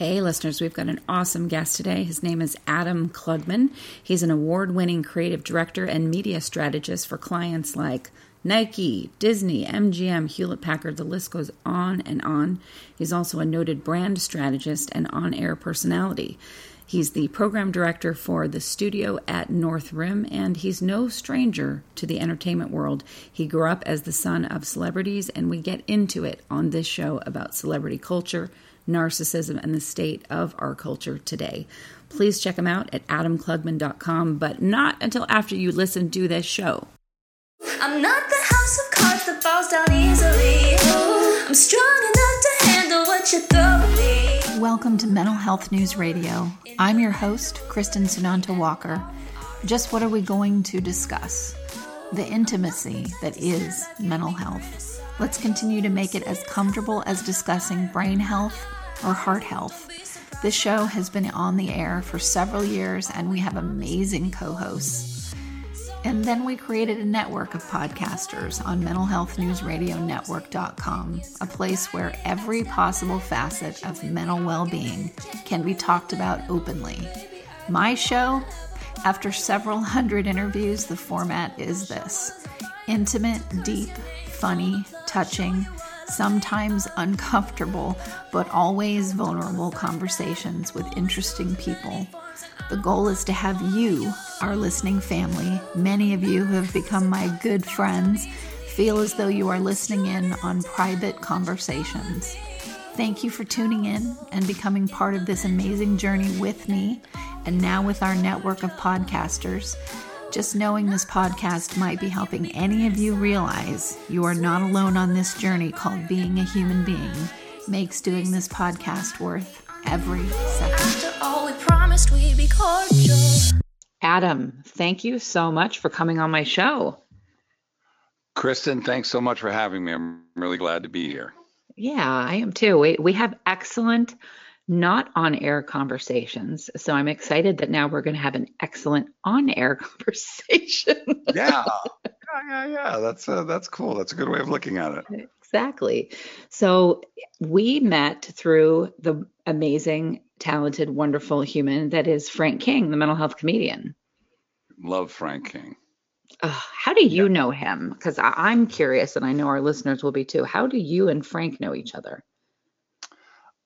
Hey, listeners, we've got an awesome guest today. His name is Adam Klugman. He's an award winning creative director and media strategist for clients like Nike, Disney, MGM, Hewlett Packard, the list goes on and on. He's also a noted brand strategist and on air personality. He's the program director for the studio at North Rim, and he's no stranger to the entertainment world. He grew up as the son of celebrities, and we get into it on this show about celebrity culture narcissism, and the state of our culture today. Please check him out at adamklugman.com, but not until after you listen to this show. I'm not the house of cards that falls down easily. I'm strong enough to handle what you throw at me. Welcome to Mental Health News Radio. I'm your host, Kristin Sunanta Walker. Just what are we going to discuss? The intimacy that is mental health. Let's continue to make it as comfortable as discussing brain health or heart health. This show has been on the air for several years and we have amazing co hosts. And then we created a network of podcasters on mentalhealthnewsradionetwork.com, a place where every possible facet of mental well being can be talked about openly. My show, after several hundred interviews, the format is this intimate, deep, funny, touching, sometimes uncomfortable, but always vulnerable conversations with interesting people. The goal is to have you, our listening family, many of you who have become my good friends, feel as though you are listening in on private conversations. Thank you for tuning in and becoming part of this amazing journey with me and now with our network of podcasters. Just knowing this podcast might be helping any of you realize you are not alone on this journey called being a human being makes doing this podcast worth every second. Adam, thank you so much for coming on my show. Kristin, thanks so much for having me. I'm really glad to be here. Yeah, I am too. We, we have excellent not on air conversations. So I'm excited that now we're going to have an excellent on air conversation. yeah. Yeah, yeah, yeah. That's uh, that's cool. That's a good way of looking at it. Exactly. So we met through the amazing, talented, wonderful human that is Frank King, the mental health comedian. Love Frank King. Uh, how do you yeah. know him? Because I'm curious, and I know our listeners will be too. How do you and Frank know each other?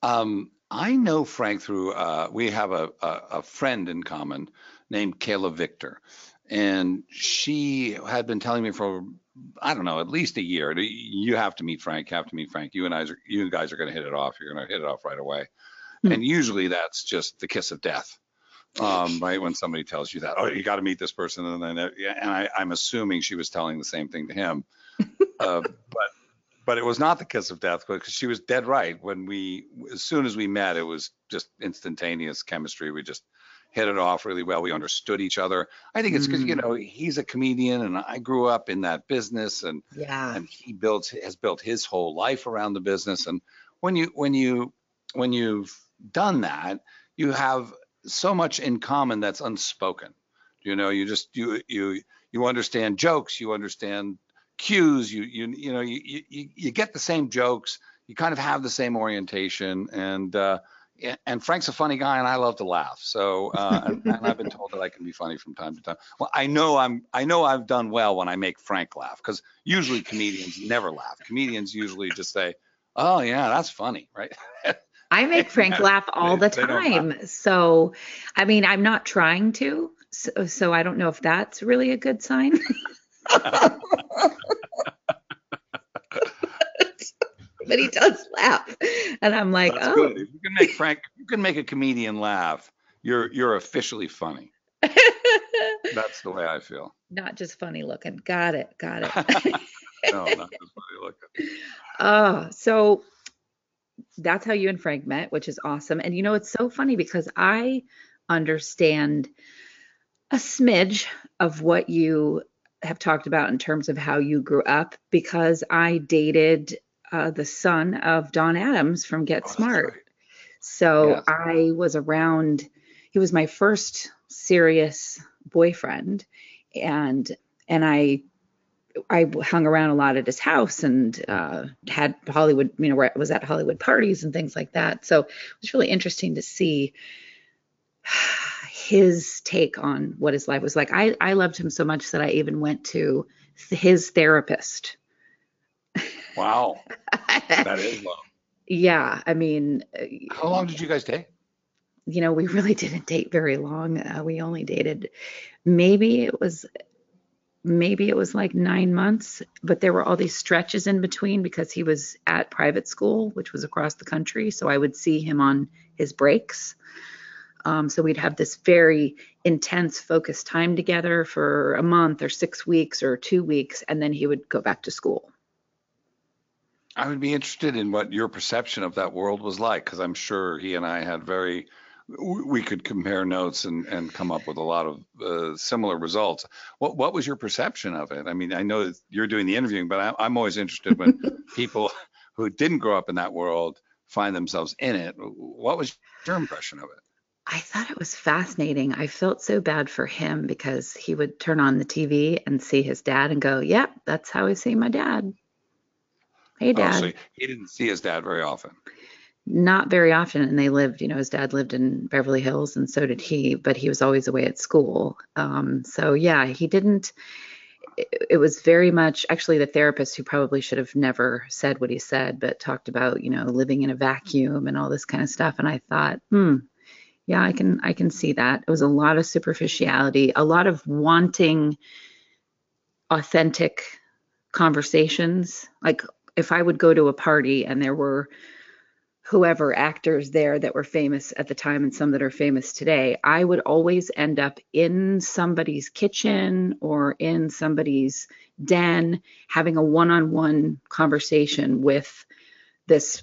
Um, I know Frank through, uh, we have a, a, a, friend in common named Kayla Victor. And she had been telling me for, I don't know, at least a year, you have to meet Frank, you have to meet Frank. You and I, are, you guys are going to hit it off. You're going to hit it off right away. Hmm. And usually that's just the kiss of death. Um, right when somebody tells you that, oh, you got to meet this person, and then, and I, I'm assuming she was telling the same thing to him, uh, but but it was not the kiss of death because she was dead right. When we, as soon as we met, it was just instantaneous chemistry. We just hit it off really well. We understood each other. I think it's because mm. you know he's a comedian, and I grew up in that business, and yeah, and he built has built his whole life around the business. And when you when you when you've done that, you have so much in common that's unspoken. You know, you just you you you understand jokes, you understand cues. You you you know you you you get the same jokes. You kind of have the same orientation, and uh, and Frank's a funny guy, and I love to laugh. So uh, and, and, I've been told that I can be funny from time to time. Well, I know I'm I know I've done well when I make Frank laugh because usually comedians never laugh. Comedians usually just say, "Oh yeah, that's funny," right? I make Frank laugh all the time. So, I mean, I'm not trying to. So, so I don't know if that's really a good sign. but he does laugh, and I'm like, That's oh. Good. If you can make Frank, you can make a comedian laugh. You're you're officially funny. That's the way I feel. Not just funny looking. Got it. Got it. no, not just funny looking. Oh, so that's how you and Frank met, which is awesome. And you know, it's so funny because I understand a smidge of what you have talked about in terms of how you grew up because I dated uh, the son of Don Adams from Get oh, Smart. Right. So yes. I was around, he was my first serious boyfriend. And, and I I hung around a lot at his house and uh, had Hollywood, you know, where was at Hollywood parties and things like that. So it was really interesting to see his take on what his life was like. I, I loved him so much that I even went to his therapist. Wow. that is long. Yeah. I mean, how long did you guys date? You know, we really didn't date very long. Uh, we only dated maybe it was maybe it was like nine months, but there were all these stretches in between because he was at private school, which was across the country. So I would see him on his breaks. Um, so we'd have this very intense, focused time together for a month or six weeks or two weeks, and then he would go back to school. I would be interested in what your perception of that world was like, because I'm sure he and I had very we could compare notes and, and come up with a lot of uh, similar results. What what was your perception of it? I mean, I know you're doing the interviewing, but I, I'm always interested when people who didn't grow up in that world find themselves in it. What was your impression of it? I thought it was fascinating. I felt so bad for him because he would turn on the TV and see his dad and go, "Yep, yeah, that's how I see my dad." Hey, dad. Oh, so he didn't see his dad very often not very often and they lived you know his dad lived in beverly hills and so did he but he was always away at school um, so yeah he didn't it, it was very much actually the therapist who probably should have never said what he said but talked about you know living in a vacuum and all this kind of stuff and i thought hmm yeah i can i can see that. It was a lot of superficiality a lot of wanting authentic conversations. Like if i would go to a party and there were whoever actors there that were famous at the time and some that are famous today, I would always end up in somebody's kitchen or in somebody's den having a one on one conversation with this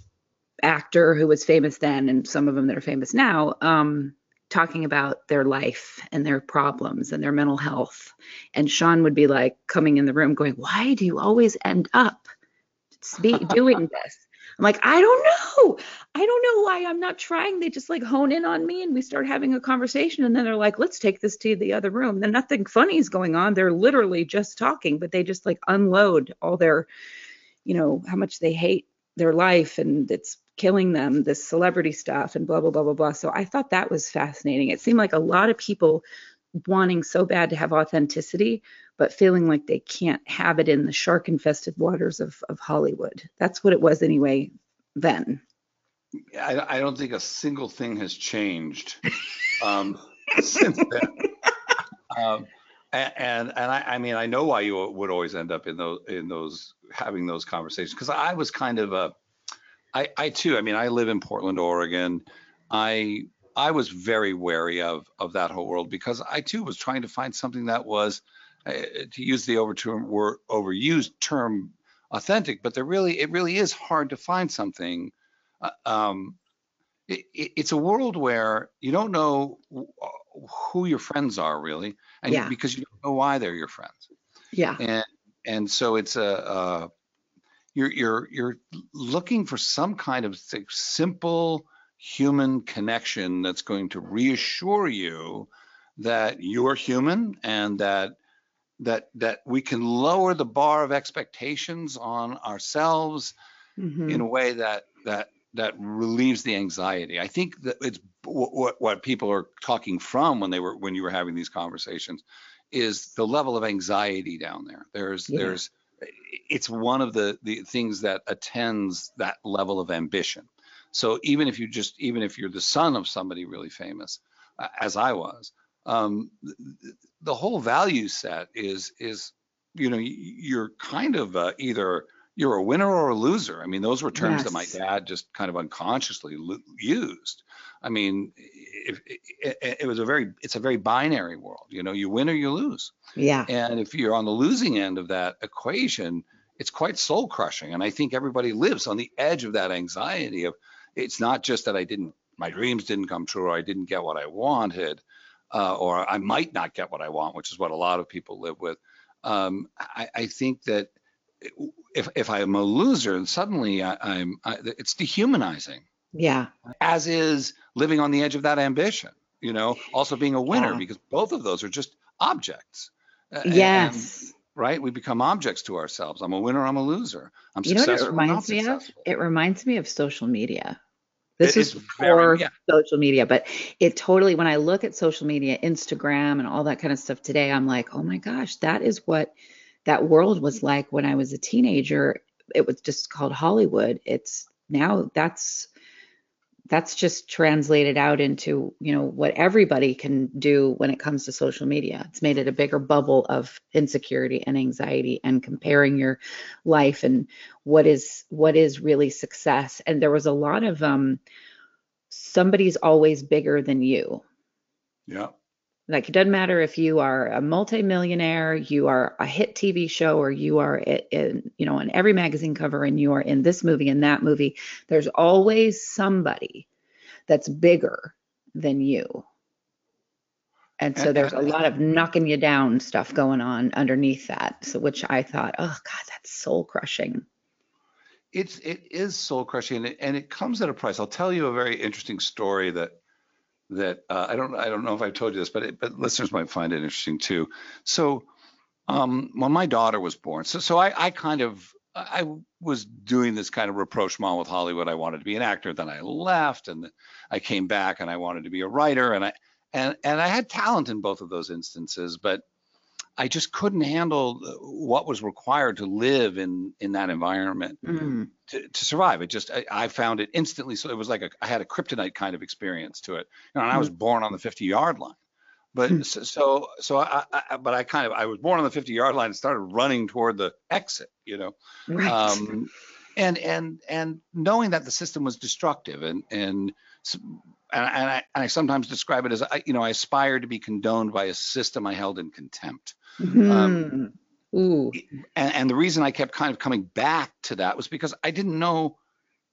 actor who was famous then and some of them that are famous now. Um, talking about their life and their problems and their mental health. And Sean would be like coming in the room going, Why do you always end up doing this? I'm like, I don't know. I don't know why I'm not trying. They just like hone in on me and we start having a conversation. And then they're like, let's take this to the other room. Then nothing funny is going on. They're literally just talking, but they just like unload all their, you know, how much they hate their life and it's killing them, this celebrity stuff and blah, blah, blah, blah, blah. So I thought that was fascinating. It seemed like a lot of people wanting so bad to have authenticity, but feeling like they can't have it in the shark infested waters of, of Hollywood. That's what it was anyway then. I, I don't think a single thing has changed um, since then. Um, and and, I, I, mean I know why you would always end up in those in those having those conversations because I was kind of a I I too I mean I live in Portland Oregon I I was very wary of of that whole world because I too was trying to find something that was, uh, to use the overterm, word, overused term, authentic. But there really, it really is hard to find something. Uh, um, it, it, it's a world where you don't know who your friends are really, and yeah. because you don't know why they're your friends. Yeah. And and so it's a, a you're you're you're looking for some kind of simple human connection that's going to reassure you that you're human and that that that we can lower the bar of expectations on ourselves mm-hmm. in a way that that that relieves the anxiety. I think that it's what what people are talking from when they were when you were having these conversations is the level of anxiety down there. There's yeah. there's it's one of the the things that attends that level of ambition. So even if you just even if you're the son of somebody really famous, uh, as I was, um, the whole value set is is you know you're kind of uh, either you're a winner or a loser. I mean, those were terms yes. that my dad just kind of unconsciously lo- used. I mean, it, it, it, was a very it's a very binary world. You know, you win or you lose. Yeah. And if you're on the losing end of that equation, it's quite soul crushing. And I think everybody lives on the edge of that anxiety of it's not just that I didn't, my dreams didn't come true, or I didn't get what I wanted, uh, or I might not get what I want, which is what a lot of people live with. Um, I, I, think that if if I'm a loser, suddenly I, am it's dehumanizing. Yeah. As is living on the edge of that ambition. You know, also being a winner yeah. because both of those are just objects. Yes. And, right? We become objects to ourselves. I'm a winner. I'm a loser. I'm You know what it successful. I'm not reminds me of? It reminds me of social media. This It is very- yeah. social media, but it totally, when I look at social media, Instagram and all that kind of stuff today, I'm like, oh my gosh, that is what that world was like when I was a teenager. It was just called Hollywood. It's now that's that's just translated out into, you know, what everybody can do when it comes to social media. It's made it a bigger bubble of insecurity and anxiety and comparing your life and what is what is really success. And there was a lot of um somebody's always bigger than you. Yeah. Like it doesn't matter if you are a multimillionaire, you are a hit TV show, or you are in, you know, on every magazine cover, and you are in this movie and that movie. There's always somebody that's bigger than you. And so there's a lot of knocking you down stuff going on underneath that. So which I thought, oh God, that's soul crushing. It's it is soul crushing, and it, and it comes at a price. I'll tell you a very interesting story that that uh, I don't I don't know if I've told you this, but it, but listeners might find it interesting too. So, um, when my daughter was born, so so I I kind of I was doing this kind of reproach rapprochement with Hollywood. I wanted to be an actor, then I left, and I came back, and I wanted to be a writer, and I and and I had talent in both of those instances, but I just couldn't handle what was required to live in in that environment Mm. to, to survive. It just I, I found it instantly. So it was like a, I had a kryptonite kind of experience to it. You know, and I was born on the 50 yard line. But so so, so I, I but I kind of I was born on the 50 yard line and started running toward the exit. You know, Right. um, and and and knowing that the system was destructive and and and, and I and I sometimes describe it as I you know I aspired to be condoned by a system I held in contempt. Mhm. Ooh. and, and the reason I kept kind of coming back to that was because I didn't know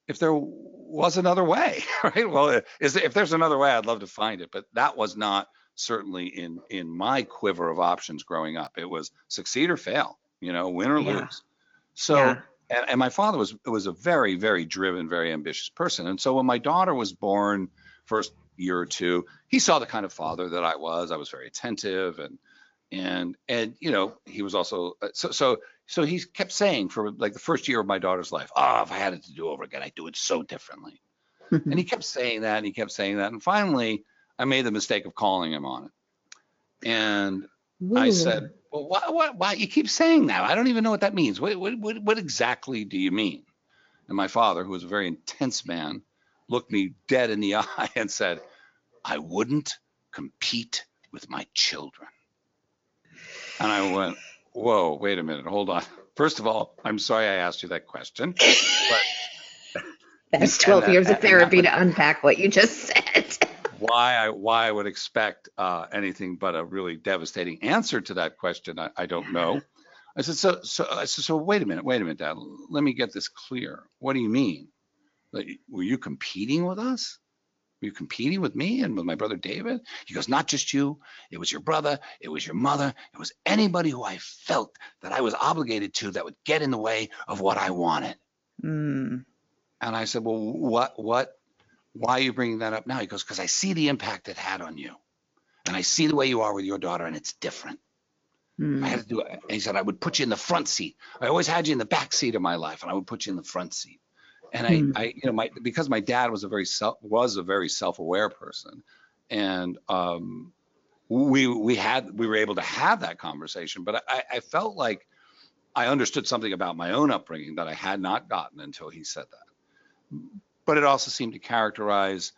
if there was another way, right? Well, is if there's another way, I'd love to find it, but that was not certainly in in my quiver of options growing up. It was succeed or fail, you know, win or Yeah. lose. So, Yeah. and, and my father was was a very very driven, very ambitious person, and so when my daughter was born, first year or two, he saw the kind of father that I was. I was very attentive and and and you know he was also uh, so so so he kept saying for like the first year of my daughter's life oh if i had it to do over again i'd do it so differently. And he kept saying that and he kept saying that and finally i made the mistake of calling him on it. And i said well why, why, why you keep saying that? I don't even know what that means. What, what, what, what exactly do you mean? And my father who was a very intense man looked me dead in the eye and said i wouldn't compete with my children and I went, whoa, wait a minute, hold on. First of all, I'm sorry I asked you that question. But That's 12 that- years of therapy to unpack what you just said. why I why I would expect uh, anything but a really devastating answer to that question, I, I don't know. I said, so so I said, so wait a minute, wait a minute, Dad. Let me get this clear. What do you mean? Like, were you competing with us? Were you competing with me and with my brother David? He goes, not just you. It was your brother. It was your mother. It was anybody who I felt that I was obligated to that would get in the way of what I wanted. Mm. And I said, well, what, what, why are you bringing that up now? He goes, because I see the impact it had on you. And I see the way you are with your daughter, and it's different. Mm. I had to do it. And he said, I would put you in the front seat. I always had you in the back seat of my life, and I would put you in the front seat. And I, Hmm. I you know, my because my dad was a very self was a very self-aware person, and um, we we had we were able to have that conversation. But I, I felt like I understood something about my own upbringing that I had not gotten until he said that. But it also seemed to characterize,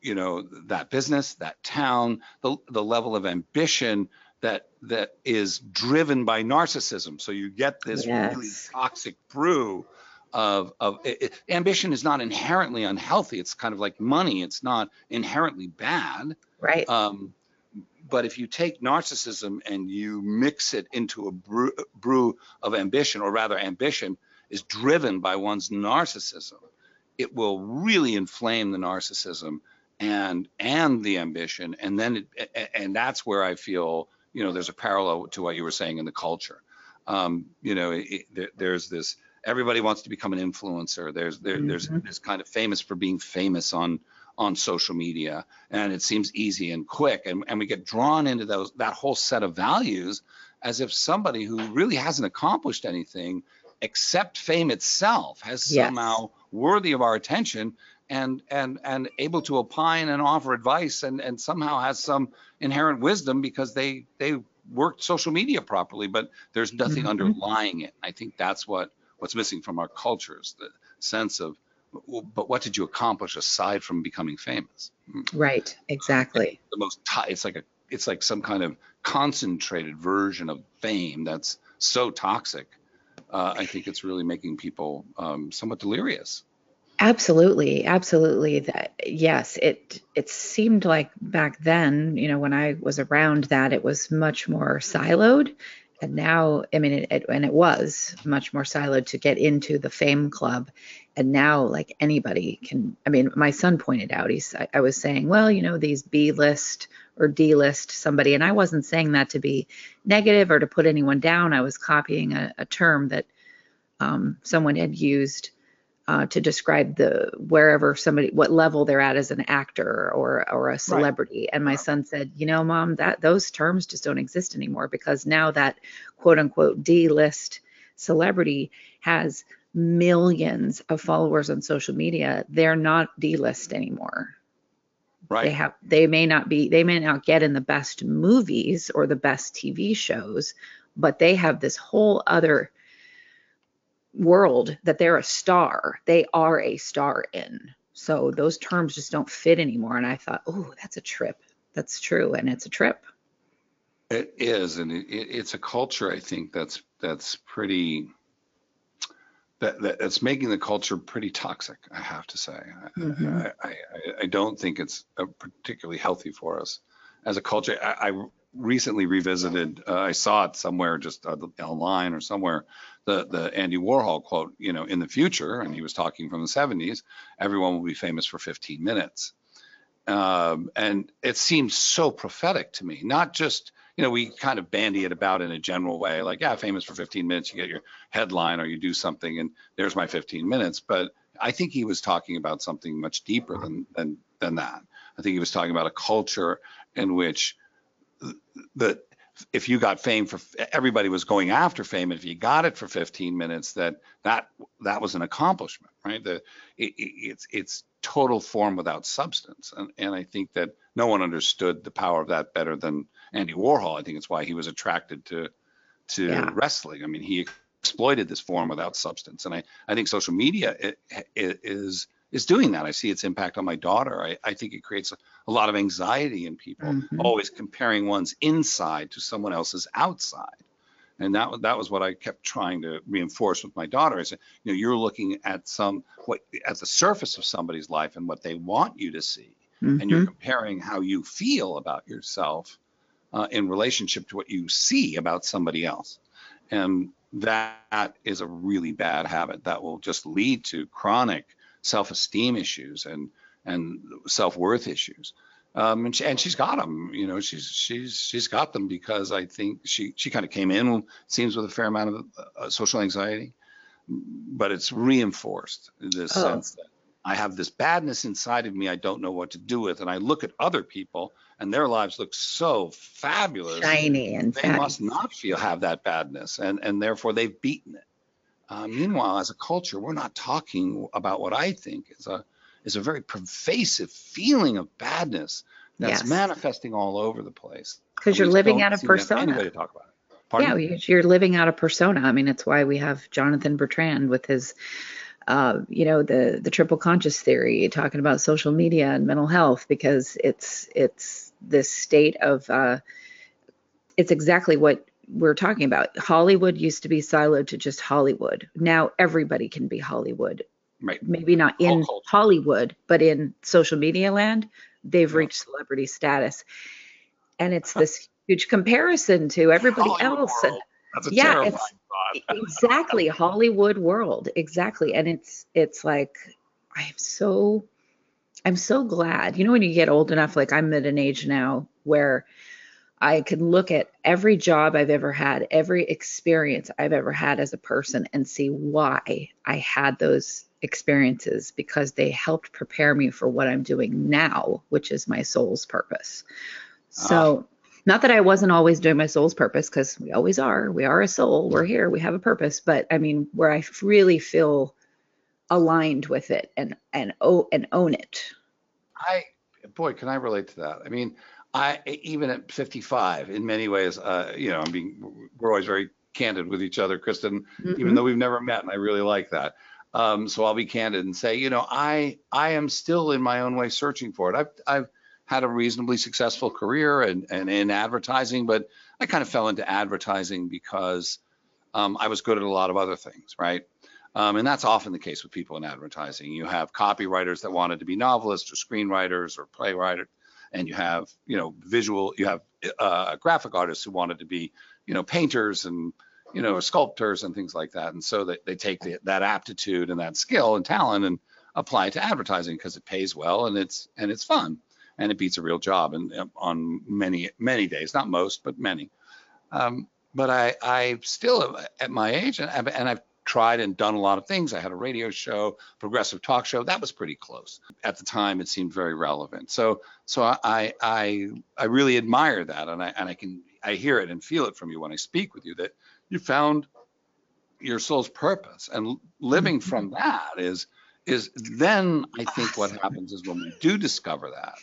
you know, that business, that town, the the level of ambition that that is driven by narcissism. So you get this really toxic brew of of it, it- ambition is not inherently unhealthy. It's kind of like money. It's not inherently bad. Right. Um, but if you take narcissism and you mix it into a brew, brew of ambition, or rather, ambition is driven by one's narcissism, it will really inflame the narcissism and and the ambition, and then it, and that's where I feel you know there's a parallel to what you were saying in the culture. Um, you know, it, it- there, there's this everybody wants to become an influencer. There's there, there's Mhm. this kind of famous for being famous on on social media and it seems easy and quick and, and we get drawn into those that whole set of values as if somebody who really hasn't accomplished anything except fame itself has yes. somehow worthy of our attention and and and able to opine and offer advice and and somehow has some inherent wisdom because they they worked social media properly but there's nothing mm-hmm. underlying it i think that's what what's missing from our cultures the sense of but what did you accomplish aside from becoming famous? Right exactly. The most t- it's like a it's like some kind of concentrated version of fame that's so toxic uh, i think it's really making people um, somewhat delirious. Absolutely, absolutely. That yes, it it seemed like back then, you know, when I was around that, it was much more siloed, and now, I mean, it, it and it was much more siloed to get into the fame club, and now like anybody can. I mean, my son pointed out, he's I, I was saying, well, you know, these B list or D list somebody, and I wasn't saying that to be negative or to put anyone down. I was copying a, a term that um, someone had used uh, to describe the wherever somebody what level they're at as an actor or or a celebrity. Right. and my son said you know mom that those terms just don't exist anymore because now that quote unquote d list celebrity has millions of followers on social media they're not d list anymore. Right. They have they may not be they may not get in the best movies or the best tv shows but they have this whole other world that they're a star. They are a star in. So those terms just don't fit anymore. And I thought, oh, that's a trip. That's true, and it's a trip. It is, and it, it's a culture. I think that's that's pretty. That, that that's making the culture pretty toxic. I have to say. Mm-hmm. I, I, I, don't think it's particularly healthy for us as a culture. I, I recently revisited. Uh, I saw it somewhere, just uh, online or somewhere. The the Andy Warhol quote, you know, in the future, and he was talking from the 70s. Everyone will be famous for 15 minutes, um, and it seems so prophetic to me. Not just you know, we kind of bandy it about in a general way, like yeah, famous for 15 minutes, you get your headline or you do something, and there's my 15 minutes. But I think he was talking about something much deeper than than than that. I think he was talking about a culture in which that if you got fame for everybody was going after fame and if you got it for 15 minutes that that that was an accomplishment right? The it, it's it's total form without substance. And and i think that no one understood the power of that better than andy warhol. I think it's why he was attracted to to yeah. wrestling. I mean he exploited this form without substance. And i i think social media it, it is is doing that. I see its impact on my daughter. I, I think it creates a, a, lot of anxiety in people, mm-hmm. always comparing one's inside to someone else's outside. And that that was what I kept trying to reinforce with my daughter. I said, you know, you're looking at some what at the surface of somebody's life and what they want you to see, mm-hmm. and you're mm-hmm. comparing how you feel about yourself uh, in relationship to what you see about somebody else. And that is a really bad habit that will just lead to chronic self-esteem issues and and self-worth issues. Um, and, she, and she's got them. You know, she's she's she's got them because I think she she kind of came in seems with a fair amount of uh, social anxiety, but it's reinforced this oh. sense that I have this badness inside of me I don't know what to do with, and I look at other people and their lives look so fabulous, shiny, and they fatty. must not feel have that badness, and and therefore they've beaten it. Uh, meanwhile, as a culture, we're not talking about what I think is a is a very pervasive feeling of badness that's yes. manifesting all over the place. Because you're living out of persona. Anybody to talk about it. Pardon? Yeah, you're living out of persona. I mean, it's why we have Jonathan Bertrand with his, uh, you know, the the triple conscious theory, talking about social media and mental health, because it's it's this state of, uh, it's exactly what we're talking about. Hollywood used to be siloed to just Hollywood. Now everybody can be Hollywood. Right. Maybe not in Hollywood, but in social media land, they've yeah. reached celebrity status. And it's this huge comparison to everybody Hollywood else. World. That's a yeah, it's exactly Hollywood world. Exactly. And it's it's like I'm so I'm so glad. You know when you get old enough like I'm at an age now where I can look at every job I've ever had, every experience I've ever had as a person, and see why I had those experiences because they helped prepare me for what I'm doing now, which is my soul's purpose. Ah. So, not that I wasn't always doing my soul's purpose, because we always are. We are a soul. We're here. We have a purpose. But I mean, where I really feel aligned with it and and oh and own it. I boy, can I relate to that? I mean, I even at 55, in many ways, uh, you know, I'm being we're always very candid with each other, Kristin, mm-hmm. even though we've never met, and I really like that. Um, so I'll be candid and say, you know, I I am still in my own way searching for it. I've I've had a reasonably successful career and, and in advertising, but I kind of fell into advertising because um, I was good at a lot of other things, right? Um, and that's often the case with people in advertising. You have copywriters that wanted to be novelists or screenwriters or playwriters, and you have, you know, visual, you have uh, graphic artists who wanted to be, you know, painters and, you know, sculptors and things like that. And so they, they take the, that aptitude and that skill and talent and apply it to advertising because it pays well and it's and it's fun and it beats a real job and on many many days, not most, but many. Um, but I I still at my age and, and I've tried and done a lot of things. I had a radio show, progressive talk show. That was pretty close. At the time, it seemed very relevant. So, so I, I, I really admire that, and I, and I can, I hear it and feel it from you when I speak with you that you found your soul's purpose, and living mm-hmm. from that is, is then I think what happens is when we do discover that,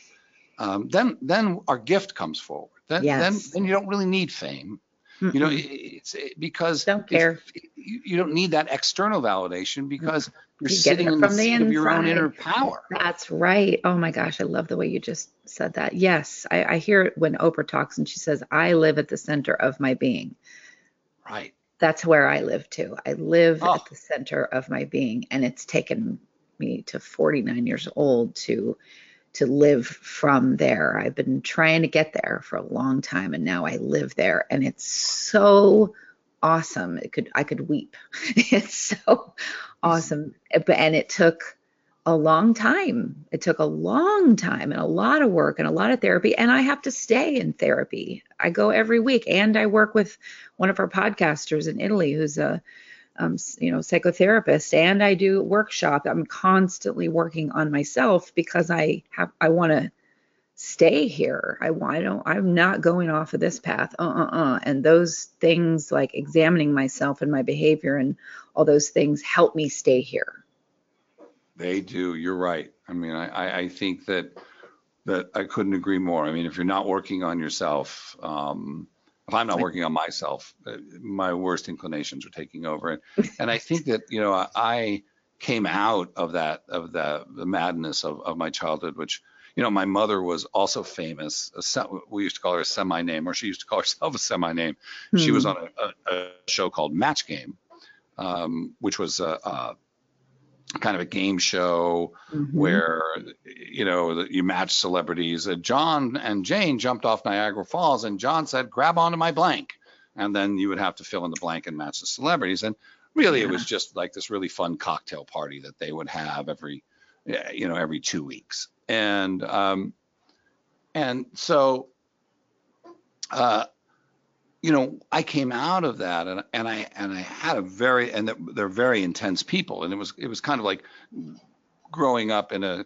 um, then, then our gift comes forward. Then, yes. then, then you don't really need fame. Mm-mm. You know, it's it, because don't care. You, you, don't need that external validation because you're you sitting in the, the seat of your own inner power. That's right. Oh my gosh, I love the way you just said that. Yes, I, I hear it when Oprah talks and she says, "I live at the center of my being." Right. That's where I live too. I live oh. at the center of my being, and it's taken me to 49 years old to to live from there. I've been trying to get there for a long time and now I live there and it's so awesome. It could I could weep. it's so awesome. And it took a long time. It took a long time and a lot of work and a lot of therapy. And I have to stay in therapy. I go every week and I work with one of our podcasters in Italy who's a um, you know, psychotherapist and I do workshop. I'm constantly working on myself because I have, I want to stay here. I want, I don't, I'm not going off of this path. Uh, uh, uh. And those things like examining myself and my behavior and all those things help me stay here. They do. You're right. I mean, I, I think that, that I couldn't agree more. I mean, if you're not working on yourself, um, if I'm not working on myself, uh, my worst inclinations are taking over. And, and I think that, you know, I came out of that, of the, the madness of, of my childhood, which, you know, my mother was also famous. we used to call her a semi name, or she used to call herself a semi name. Hmm. She was hmm. on a, a, a, show called Match Game, um, which was a, a kind of a game show mm-hmm. where you know you match celebrities. Uh, John and Jane jumped off Niagara Falls, and John said, "Grab onto my blank," and then you would have to fill in the blank and match the celebrities. And really, yeah. it was just like this really fun cocktail party that they would have every you know every two weeks, and um, and so. Uh, you know, I came out of that and, and I and I had a very and they're very intense people and it was it was kind of like growing up in a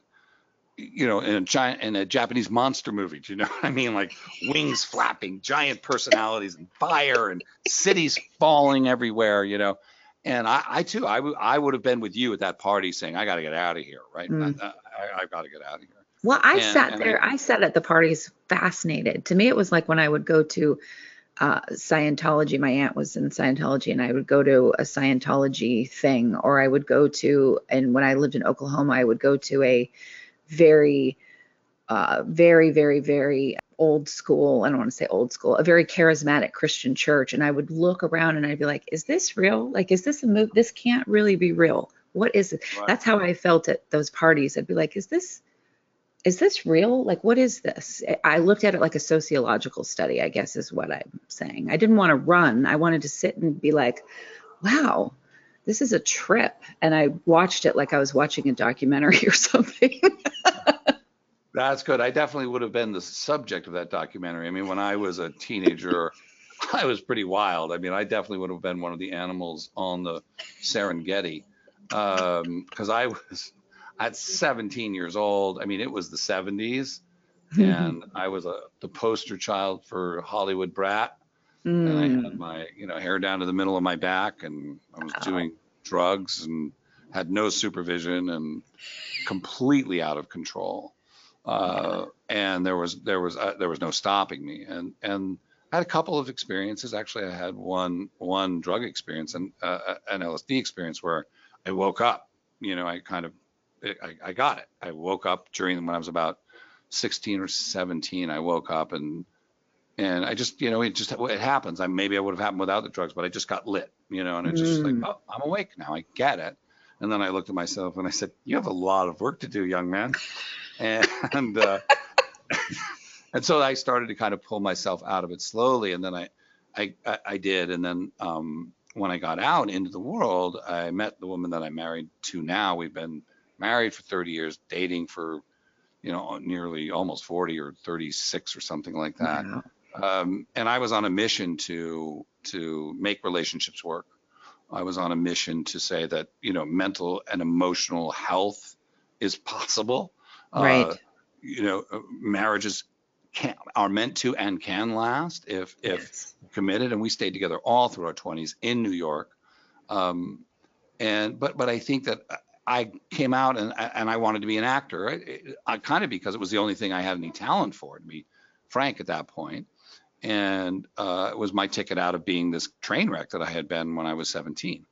you know in a giant in a Japanese monster movie. Do you know what I mean? Like wings flapping, giant personalities and fire and cities falling everywhere. You know, and I, I too I, w- I would have been with you at that party saying I got to get out of here, right? Mm. I, I, have got to get out of here. Well, I and, sat and there. I, I sat at the parties fascinated. To me, it was like when I would go to uh, Scientology. My aunt was in Scientology, and I would go to a Scientology thing, or I would go to, and when I lived in Oklahoma, I would go to a very, uh, very, very, very old school. I don't want to say old school, a very charismatic Christian church, and I would look around and I'd be like, "Is this real? Like, is this a move? This can't really be real. What is it?" Right. That's how I felt at those parties. I'd be like, "Is this?" Is this real? Like, what is this? I looked at it like a sociological study, I guess is what I'm saying. I didn't want to run. I wanted to sit and be like, wow, this is a trip. And I watched it like I was watching a documentary or something. That's good. I definitely would have been the subject of that documentary. I mean, when I was a teenager, I was pretty wild. I mean, I definitely would have been one of the animals on the Serengeti because um, I was at 17 years old, I mean, it was the 70s. and I was a the poster child for Hollywood brat. And I Mm. had my, you know, hair down to the middle of my back, and I was Wow. doing drugs and had no supervision and completely out of control. Uh, and there was there was uh, there was no stopping me. And and I had a couple of experiences. Actually, I had one one drug experience and uh, an LSD experience where I woke up. You know, I kind of I, I got it. I woke up during when I was about 16 or 17. I woke up and and I just you know it just it happens. I maybe I would have happened without the drugs, but I just got lit. You know, and it's just like Mm. oh I'm awake now. I get it. And then I looked at myself and I said, "You have a lot of work to do, young man." And uh, and so I started to kind of pull myself out of it slowly, and then I I I, I did, and then um, when I got out into the world, I met the woman that I'm married to now. We've been married for 30 years, dating for you know nearly almost 40 or 36 or something like that. Wow. Um, and I was on a mission to to make relationships work. I was on a mission to say that you know mental and emotional health is possible. Uh, Right. you know, uh, marriages can are meant to and can last if if Yes. committed. And we stayed together all through our 20s in New York. Um, and but but I think that I came out and and I wanted to be an actor. I, I kind of because it was the only thing I had any talent for, to be frank at that point. And uh, it was my ticket out of being this train wreck that I had been when I was 17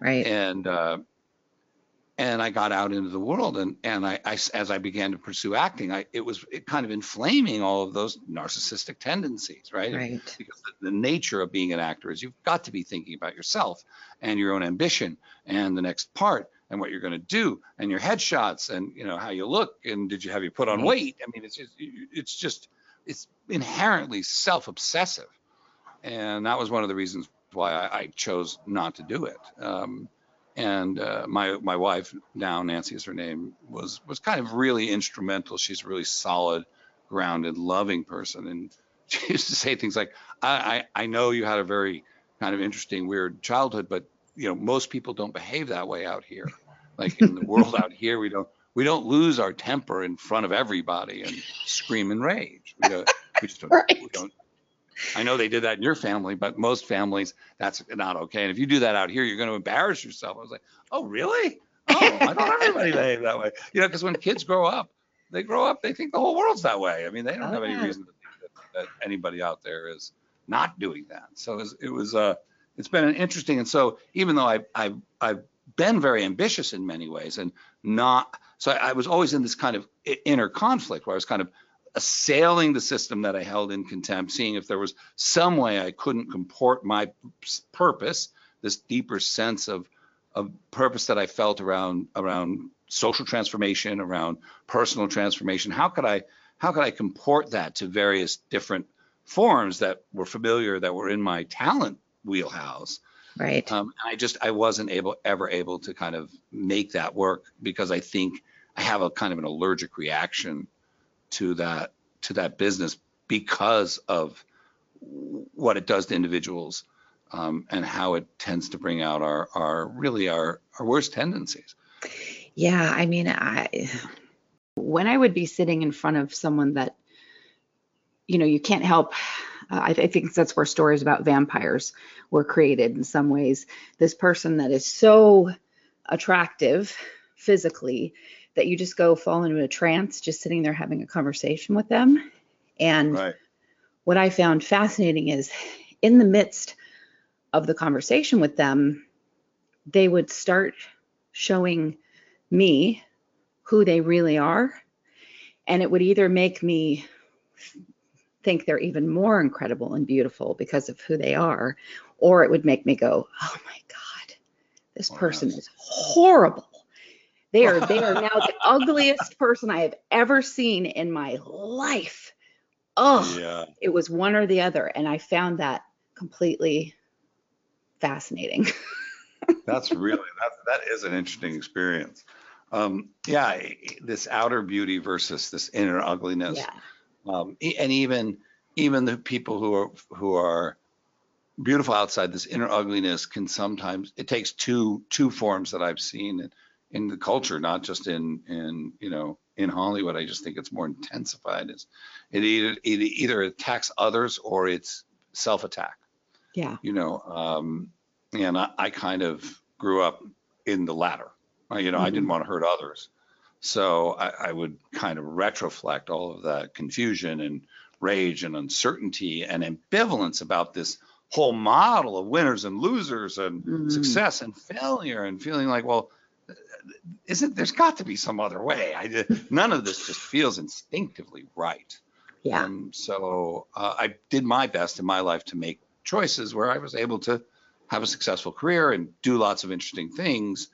Right. and uh, and I got out into the world, and and I, I as I began to pursue acting, I it was it kind of inflaming all of those narcissistic tendencies, right? Right. Because the, the nature of being an actor is you've got to be thinking about yourself and your own ambition and the next part and what you're going to do and your headshots and you know how you look and did you have you put on Right. weight? I mean, it's just it's just it's inherently self-obsessive, and that was one of the reasons why I, I chose not to do it. Um, and uh, my my wife now Nancy is her name was was kind of really instrumental. She's a really solid, grounded, loving person, and she used to say things like, I, I, I know you had a very kind of interesting, weird childhood, but you know most people don't behave that way out here. Like in the world out here, we don't we don't lose our temper in front of everybody and scream and rage. We, don't, we just don't, we don't. I know they did that in your family, but most families that's not okay. And if you do that out here, you're going to embarrass yourself. I was like, oh really? Oh, I thought everybody behaved that way. You know, because when kids grow up, they grow up, they think the whole world's that way. I mean, they don't Oh, have any yeah. reason to think that, that anybody out there is not doing that. So it was, it was uh, it's been an interesting. And so even though I, I, I've been very ambitious in many ways and not, so I, I was always in this kind of inner conflict where I was kind of assailing the system that I held in contempt, seeing if there was some way I couldn't comport my purpose, this deeper sense of, of purpose that I felt around, around social transformation, around personal transformation. How could I, how could I comport that to various different forms that were familiar, that were in my talent wheelhouse? Right. Um, and I just I wasn't able ever able to kind of make that work because I think I have a kind of an allergic reaction to that to that business because of what it does to individuals um, and how it tends to bring out our our really our our worst tendencies. Yeah, I mean, I when I would be sitting in front of someone that, you know, you can't help. Uh, I, I think that's where stories about vampires were created in some ways. This person that is so attractive physically that you just go fall into a trance just sitting there having a conversation with them. And Right. what I found fascinating is in the midst of the conversation with them, they would start showing me who they really are. And it would either make me think they're even more incredible and beautiful because of who they are, or it would make me go, oh my God, this Oh, person is horrible. They are they are now the ugliest person I have ever seen in my life. Oh, Yeah. it was one or the other. And I found that completely fascinating. That's really that that is an interesting experience. Um, yeah, this outer beauty versus this inner ugliness. yeah. Um, and even even the people who are who are beautiful outside this inner ugliness can sometimes it takes two two forms that I've seen and in the culture, not just in in you know in Hollywood. I just think it's more intensified. Is it either it either attacks others or it's self attack. Yeah. You know, um, and I, I kind of grew up in the latter. You know, mm-hmm. I didn't mm-hmm. want to hurt others, so I, I would kind of retroflect all of that confusion and rage and uncertainty and ambivalence about this whole model of winners and losers and mm-hmm. success and failure and feeling like, well, isn't there's got to be some other way? I none of this just feels instinctively right. Yeah. Um, so uh, I did my best in my life to make choices where I was able to have a successful career and do lots of interesting things,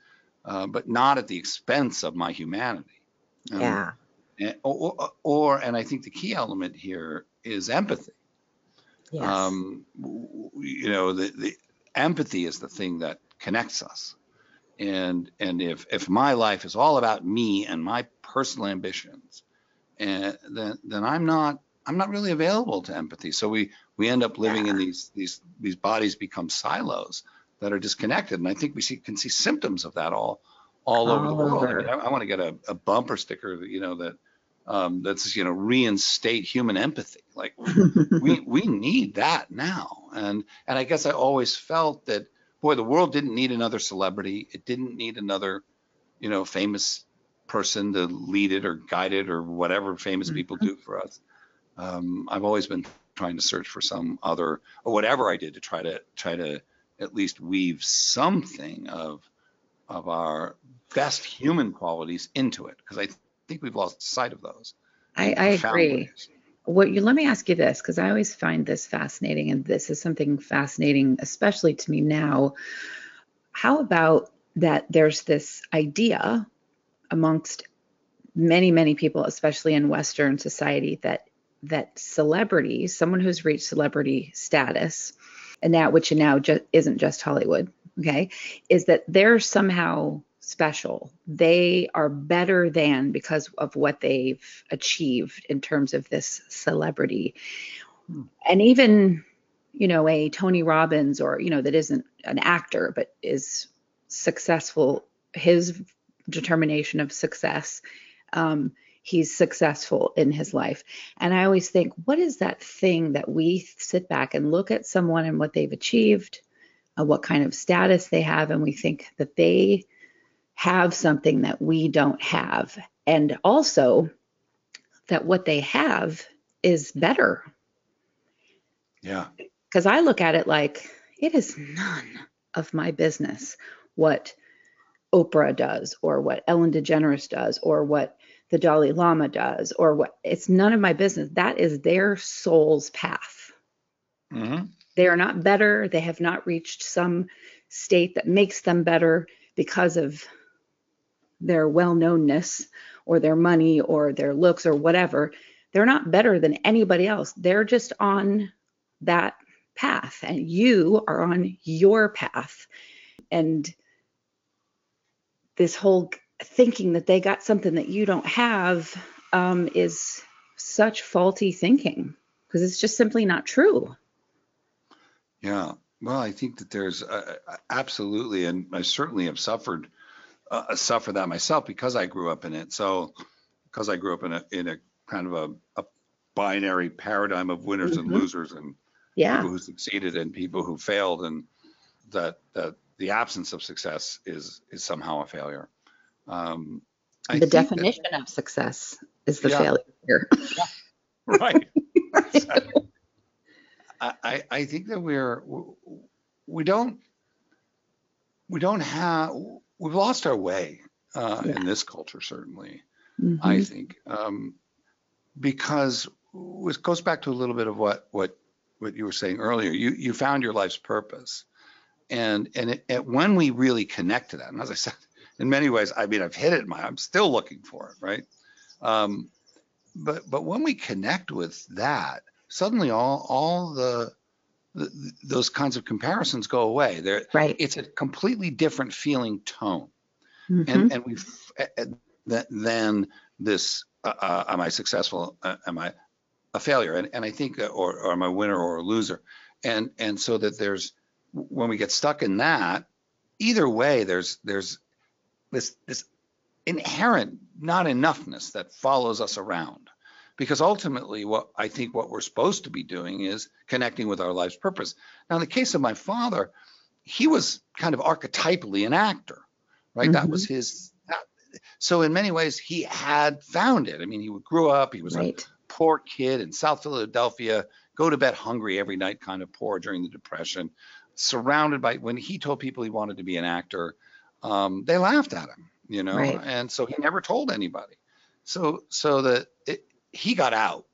uh, but not at the expense of my humanity. Um, yeah. And, or, or, and I think the key element here is empathy. Yes. Um, you know, the, the empathy is the thing that connects us. And and if if my life is all about me and my personal ambitions, and then then I'm not I'm not really available to empathy. So we we end up living yeah. in these these these bodies become silos that are disconnected. And I think we see can see symptoms of that all all, over the world. I, mean, I, I want to get a, a bumper sticker, that you know, that um, that's you know reinstate human empathy. Like we we need that now. And and I guess I always felt that boy, the world didn't need another celebrity. It didn't need another, you know, famous person to lead it or guide it or whatever famous mm-hmm. people do for us. Um, I've always been trying to search for some other or whatever I did to try to try to at least weave something of of our best human qualities into it because I think we've lost sight of those. I, I agree. What you let me ask you this because I always find this fascinating, and this is something fascinating, especially to me now. How about that? There's this idea amongst many, many people, especially in Western society, that that celebrity, someone who's reached celebrity status, and that which now just isn't just Hollywood, okay, is that they're somehow special. They are better than because of what they've achieved in terms of this celebrity. And even, you know, a Tony Robbins or, you know, that isn't an actor but is successful, his determination of success um, he's successful in his life. And I always think, what is that thing that we sit back and look at someone and what they've achieved, uh, what kind of status they have, and we think that they have something that we don't have. And also that what they have is better. Yeah. Because I look at it like it is none of my business what Oprah does or what Ellen DeGeneres does or what the Dalai Lama does or what it's none of my business. That is their soul's path. Mm-hmm. They are not better. They have not reached some state that makes them better because of their well knownness or their money or their looks or whatever. They're not better than anybody else. They're just on that path, and you are on your path. And this whole thinking that they got something that you don't have um, is such faulty thinking because it's just simply not true. Yeah. Well, I think that there's uh, absolutely, and I certainly have suffered uh, suffer that myself because I grew up in it. So, because I grew up in a in a kind of a, a binary paradigm of winners mm-hmm. and losers, and yeah. people who succeeded and people who failed, and that that the absence of success is is somehow a failure. Um, the definition that, of success is the yeah. failure. yeah. Right. I, I think that we're we don't we don't have we've lost our way uh, yeah. in this culture certainly mm-hmm. I think um, because it goes back to a little bit of what what what you were saying earlier you you found your life's purpose and and it, it, when we really connect to that and as I said in many ways, I mean, I've hit it. My, I'm still looking for it, right? Um, but but when we connect with that, suddenly all all the, the those kinds of comparisons go away. There, right? It's a completely different feeling tone, mm-hmm. and and we that then this uh, uh, am I successful? Uh, am I a failure? And and I think uh, or, or am I a winner or a loser? And and so that there's when we get stuck in that, either way, there's there's this this inherent not enoughness that follows us around because ultimately what i think what we're supposed to be doing is connecting with our life's purpose now in the case of my father he was kind of archetypally an actor right mm-hmm. that was mm-hmm. his so in many ways he had found it i mean he grew up he was right. a poor kid in south philadelphia go to bed hungry every night kind of poor during the depression surrounded by when he told people he wanted to be an actor um, they laughed at him you know right. and so he never told anybody so so that he got out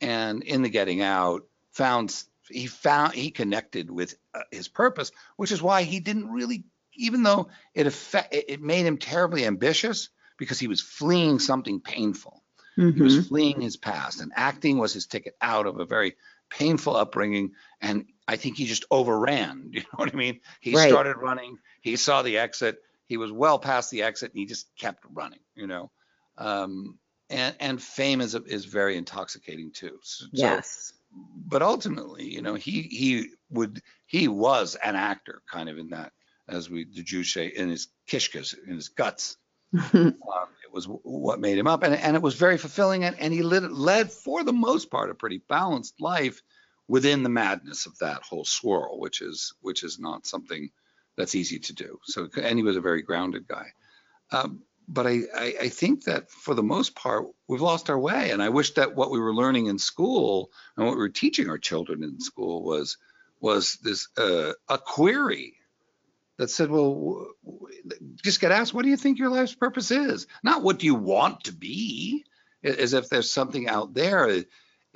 and in the getting out found he found he connected with uh, his purpose which is why he didn't really even though it affect it made him terribly ambitious because he was fleeing something painful mm-hmm. he was mm-hmm. fleeing his past and acting was his ticket out of a very painful upbringing and i think he just overran you know what i mean? He right. started running he saw the exit he was well past the exit and he just kept running you know? Um, and and fame is is very intoxicating too so, yes. but ultimately you know he he would he was an actor kind of in that as we the Jews say in his kishkas in his guts. Um, it was what made him up and, and it was very fulfilling and, and he led, led for the most part a pretty balanced life within the madness of that whole swirl which is which is not something that's easy to do. So, and he was a very grounded guy. Um, but I, I, I, think that for the most part, we've lost our way. And I wish that what we were learning in school and what we were teaching our children in school was was this uh, a query that said, well, just get asked, what do you think your life's purpose is? Not what do you want to be, as if there's something out there.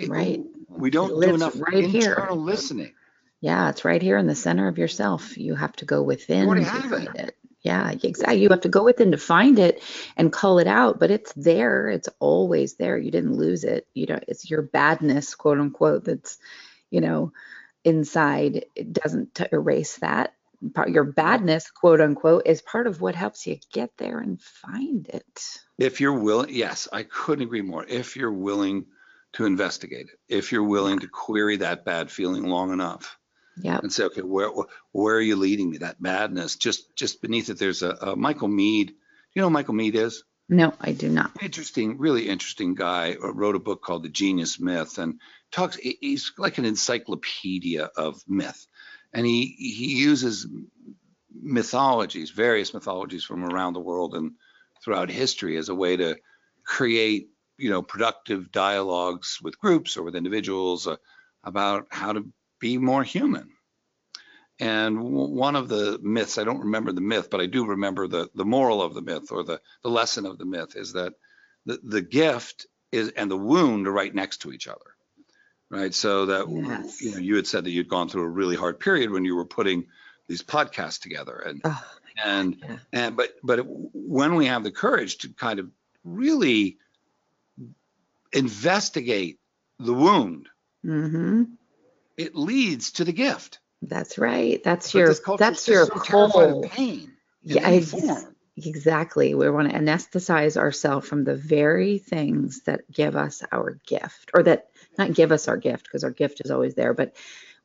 Right. We don't do enough right internal here. listening. Yeah, it's right here in the center of yourself. You have to go within to find it. it. Yeah, exactly. You have to go within to find it and call it out, but it's there. It's always there. You didn't lose it. You know, it's your badness, quote unquote, that's, you know, inside. It doesn't erase that. Your badness, quote unquote, is part of what helps you get there and find it. If you're willing, yes, I couldn't agree more. If you're willing to investigate it, if you're willing to query that bad feeling long enough, yeah. And say, okay, where where are you leading me? That madness. Just just beneath it, there's a, a Michael Meade You know who Michael Meade is? No, I do not. Interesting, really interesting guy. Uh, wrote a book called The Genius Myth, and talks. He's like an encyclopedia of myth, and he he uses mythologies, various mythologies from around the world and throughout history, as a way to create, you know, productive dialogues with groups or with individuals uh, about how to be more human. And one of the myths, I don't remember the myth, but I do remember the, the moral of the myth or the, the lesson of the myth is that the, the gift is and the wound are right next to each other. Right. So that yes. you know, you had said that you'd gone through a really hard period when you were putting these podcasts together. And oh, and yeah. and but but when we have the courage to kind of really investigate the wound, mm-hmm it leads to the gift. That's right. That's but your that's your whole pain. Yeah, exactly. We want to anesthetize ourselves from the very things that give us our gift, or that not give us our gift because our gift is always there, but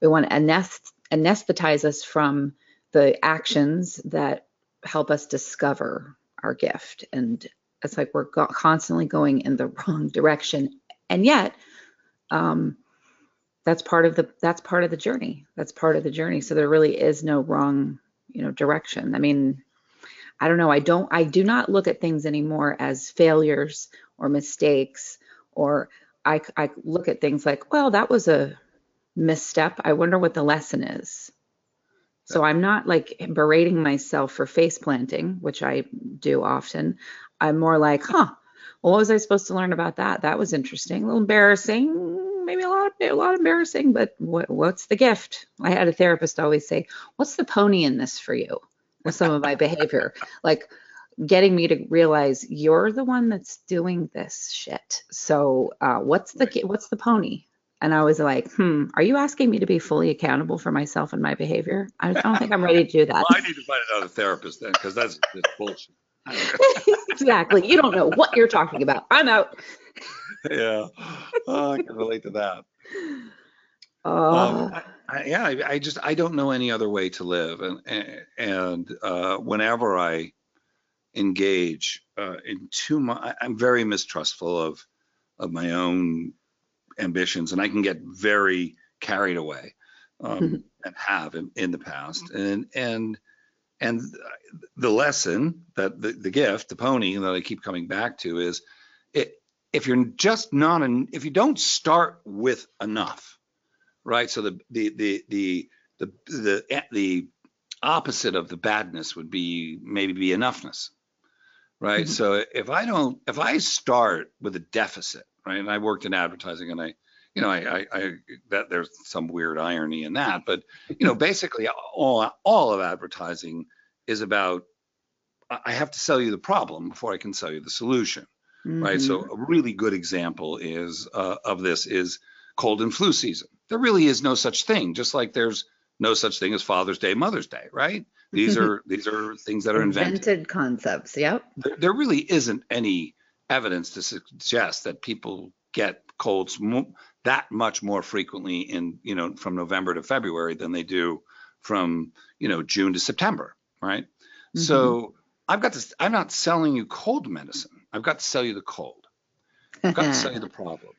we want to anest- anesthetize us from the actions that help us discover our gift. And it's like we're go- constantly going in the wrong direction, and yet. Um, that's part of the that's part of the journey. That's part of the journey. So there really is no wrong you know direction. I mean i don't know. I don't i do not look at things anymore as failures or mistakes or i i look at things like well that was a misstep. I wonder what the lesson is. So i'm not like berating myself for face planting which i do often i'm more like huh well, what was i supposed to learn about that that was interesting a little embarrassing maybe a lot, of a lot embarrassing, but what, what's the gift? I had a therapist always say, "What's the pony in this for you?" With some of my behavior, like getting me to realize you're the one that's doing this shit. So, uh, what's the what's the pony? And I was like, hmm, are you asking me to be fully accountable for myself and my behavior? I don't think I'm ready to do that. well, I need to find another therapist then, because that's, that's bullshit. exactly. You don't know what you're talking about. I'm out. yeah. Oh, I can relate to that. Uh, um, I, I, yeah, I, I, just I don't know any other way to live, and and, and uh, whenever I engage uh, in too much. I'm very mistrustful of of my own ambitions, and I can get very carried away, um, mm-hmm. and have in, in, the past. And and and the lesson that the, the gift, the pony that I keep coming back to is, it if you're just not an, if you don't start with enough, right? So the the the the the the, the opposite of the badness would be maybe be enoughness right mm-hmm. so if i don't if i start with a deficit right and i worked in advertising and i you know I, I i that there's some weird irony in that but you know basically all all of advertising is about i have to sell you the problem before i can sell you the solution mm-hmm. right so mm-hmm. a really good example is uh, of this is cold and flu season there really is no such thing just like there's no such thing as Father's Day, Mother's Day, right? These are these are things that are invented. Invented concepts. Yep. There, there, really isn't any evidence to suggest that people get colds mo- that much more frequently in you know from November to February than they do from you know June to September, right? Mm-hmm. So I've got to. I'm not selling you cold medicine. I've got to sell you the cold. I've got to sell you the problem.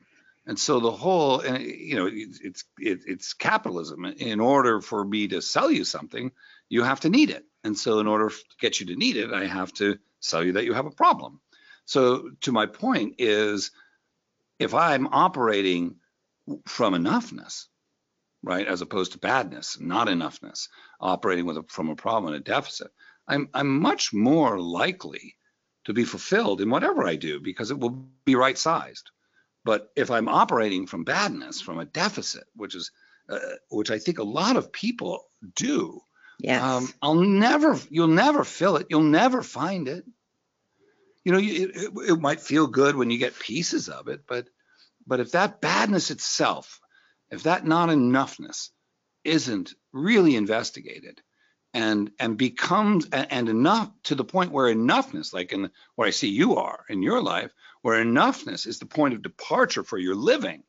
And so the whole, and you know, it's it, it's capitalism. In order for me to sell you something, you have to need it. And so in order to get you to need it, I have to sell you that you have a problem. So to my point is, if I'm operating from enoughness, right, as opposed to badness, not enoughness, operating with a, from a problem and a deficit, I'm I'm much more likely to be fulfilled in whatever I do because it will be right sized. But if I'm operating from badness, from a deficit, which is uh, which I think a lot of people do, yes. Um, I'll never, you'll never fill it. You'll never find it. You know, you, it, it might feel good when you get pieces of it, but but if that badness itself, if that not enoughness isn't really investigated, and and becomes and enough to the point where enoughness like in where i see you are in your life where enoughness is the point of departure for your living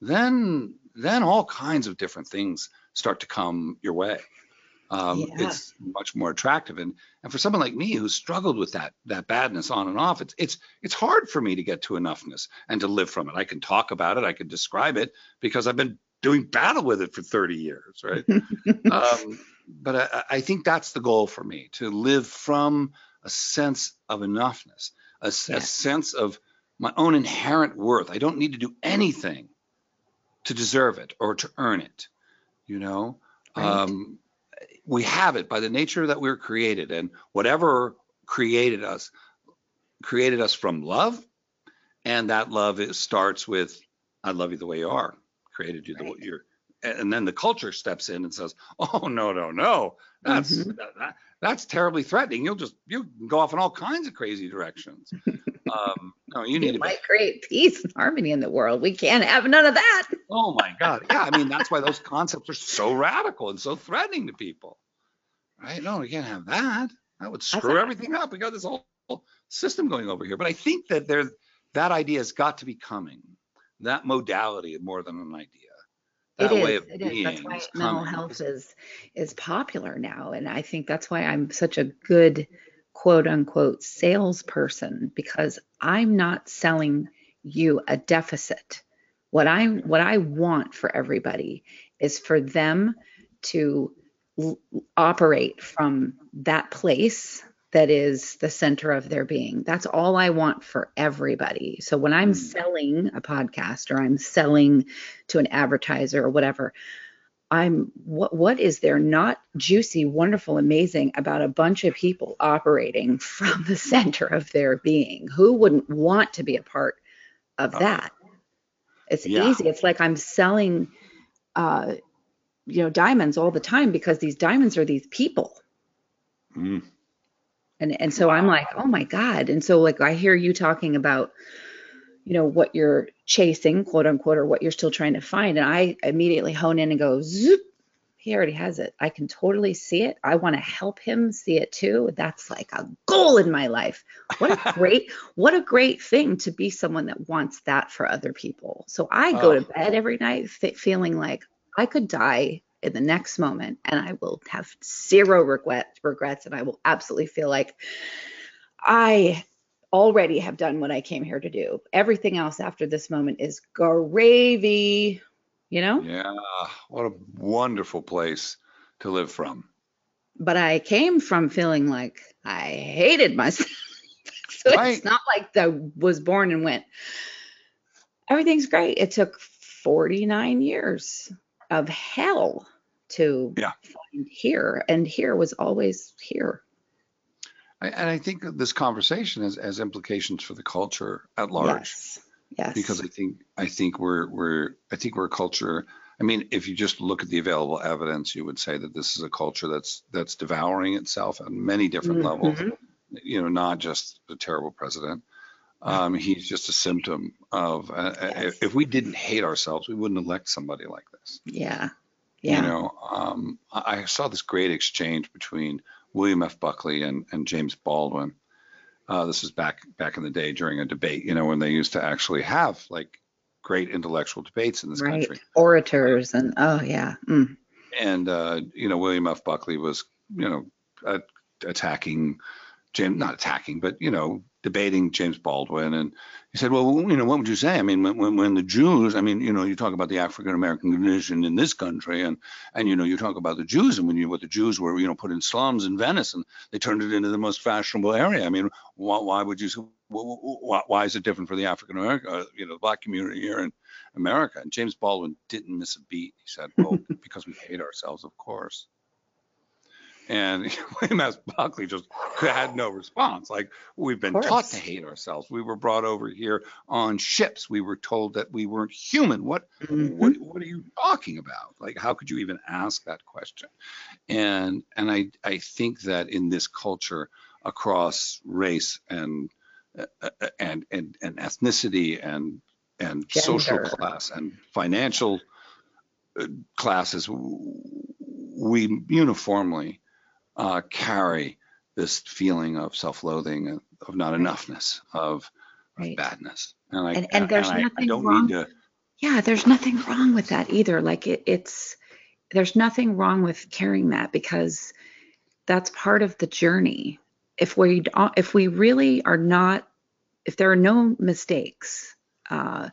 then then all kinds of different things start to come your way um, yeah. it's much more attractive and and for someone like me who's struggled with that that badness on and off it's it's it's hard for me to get to enoughness and to live from it i can talk about it i can describe it because i've been doing battle with it for 30 years right um, but I, I, think that's the goal for me to live from a sense of enoughness, a, yeah. a, sense of my own inherent worth. I don't need to do anything to deserve it or to earn it. You know, right. um, we have it by the nature that we're created, and whatever created us created us from love, and that love is, starts with "I love you the way you are." Created you right. the you're and then the culture steps in and says, "Oh no, no, no, that's mm-hmm. that, that's terribly threatening. You'll just you can go off in all kinds of crazy directions." um, no, you need it might create peace and harmony in the world. We can't have none of that. oh my God, yeah. I mean, that's why those concepts are so radical and so threatening to people, right? No, we can't have that. That would screw everything up. We got this whole system going over here. But I think that there that idea has got to be coming. That modality is more than an idea it is. It is. That's why mental health is is popular now, and I think that's why I'm such a good quote unquote salesperson because I'm not selling you a deficit. What I what I want for everybody is for them to l- operate from that place that is the center of their being. That's all I want for everybody. So when I'm mm. selling a podcast or I'm selling to an advertiser or whatever, I'm what what is there not juicy, wonderful, amazing about a bunch of people operating from the center of their being? Who wouldn't want to be a part of that? It's yeah. easy. It's like I'm selling uh you know diamonds all the time because these diamonds are these people. Mm and and so i'm like oh my god and so like i hear you talking about you know what you're chasing quote unquote or what you're still trying to find. And i immediately hone in and go zoop he already has it. I can totally see it. I want to help him see it too. That's like a goal in my life. What a great what a great thing to be someone that wants that for other people. So i go oh. to bed every night feeling like i could die in the next moment and I will have zero regret, regrets and I will absolutely feel like I already have done what I came here to do. Everything else after this moment is gravy, you know? Yeah, what a wonderful place to live from. But I came from feeling like I hated myself. so right. it's not like I was born and went, everything's great. It took 49 years of hell to yeah. find here. And here was always here. And I think this conversation has, has implications for the culture at large. Yes. Yes. Because I think I think we're we're I think we're a culture. I mean, if you just look at the available evidence, you would say that this is a culture that's that's devouring itself on many different mm-hmm. levels. You know, not just the terrible president. Um, he's just a symptom of. Uh, yes. If we didn't hate ourselves, we wouldn't elect somebody like this. Yeah. Yeah. You know, um, I saw this great exchange between William F. Buckley and, and James Baldwin. Uh, this was back back in the day during a debate, you know, when they used to actually have like great intellectual debates in this right. country. Orators and oh yeah. Mm. And uh, you know, William F. Buckley was, you know, uh, attacking James, not attacking, but you know, debating James Baldwin, and he said, "Well, you know, what would you say? I mean, when, when the Jews, I mean, you know, you talk about the African American condition in this country, and and you know, you talk about the Jews, and when you what the Jews were, you know, put in slums in Venice, and they turned it into the most fashionable area. I mean, why, why would you? Why, why is it different for the African American, uh, you know, the black community here in America?" And James Baldwin didn't miss a beat. He said, "Well, because we hate ourselves, of course." And William S. Buckley just had no response. Like we've been taught to hate ourselves. We were brought over here on ships. We were told that we weren't human. What mm-hmm. what what are you talking about? Like how could you even ask that question? And and I I think that in this culture across race and uh, uh and and and ethnicity and and Gender. social class and financial uh, classes we uniformly uh, carry this feeling of self-loathing, of not enoughness, of, right. of badness. And, I, and, and there's and nothing I, I wrong. To... Yeah, there's nothing wrong with that either. Like it, it's there's nothing wrong with carrying that because that's part of the journey. If we if we really are not, if there are no mistakes, uh,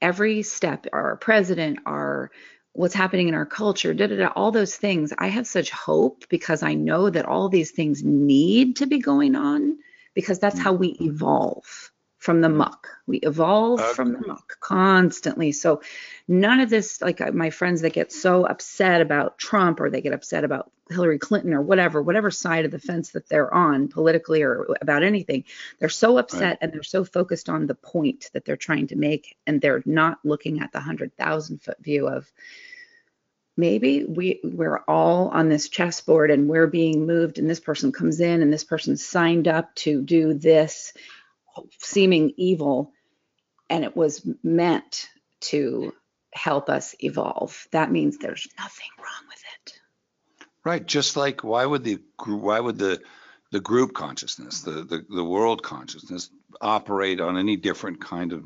every step, our president, our what's happening in our culture, da, da, da, all those things. I have such hope because I know that all these things need to be going on because that's how we evolve from the muck. We evolve okay. from the muck constantly. So none of this, like uh, my friends that get so upset about Trump or they get upset about Hillary Clinton or whatever, whatever side of the fence that they're on politically or about anything, they're so upset right. and they're so focused on the point that they're trying to make and they're not looking at the hundred thousand foot view of maybe we we're all on this chessboard and we're being moved and this person comes in and this person signed up to do this seeming evil. And it was meant to help us evolve. That means there's nothing wrong with it. Right. Just like why would the why would the the group consciousness the the, the world consciousness operate on any different kind of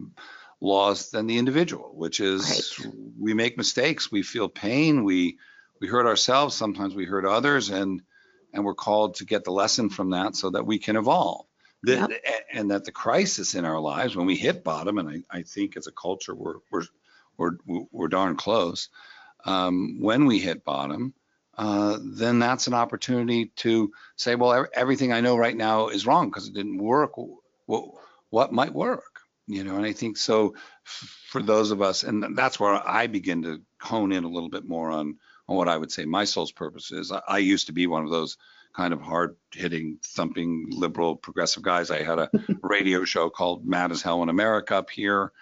laws than the individual, which is right. we make mistakes, we feel pain, we we hurt ourselves, sometimes we hurt others, and and we're called to get the lesson from that so that we can evolve. The, yep. And that the crisis in our lives, when we hit bottom, and I, I think as a culture we're we're we're, we're darn close. Um, when we hit bottom, uh, then that's an opportunity to say, well, everything I know right now is wrong because it didn't work. What, what might work? You know and i think so for those of us and that's where i begin to hone in a little bit more on on what i would say my soul's purpose is. I, I used to be one of those kind of hard hitting thumping liberal progressive guys. I had a radio show called mad as hell in america up here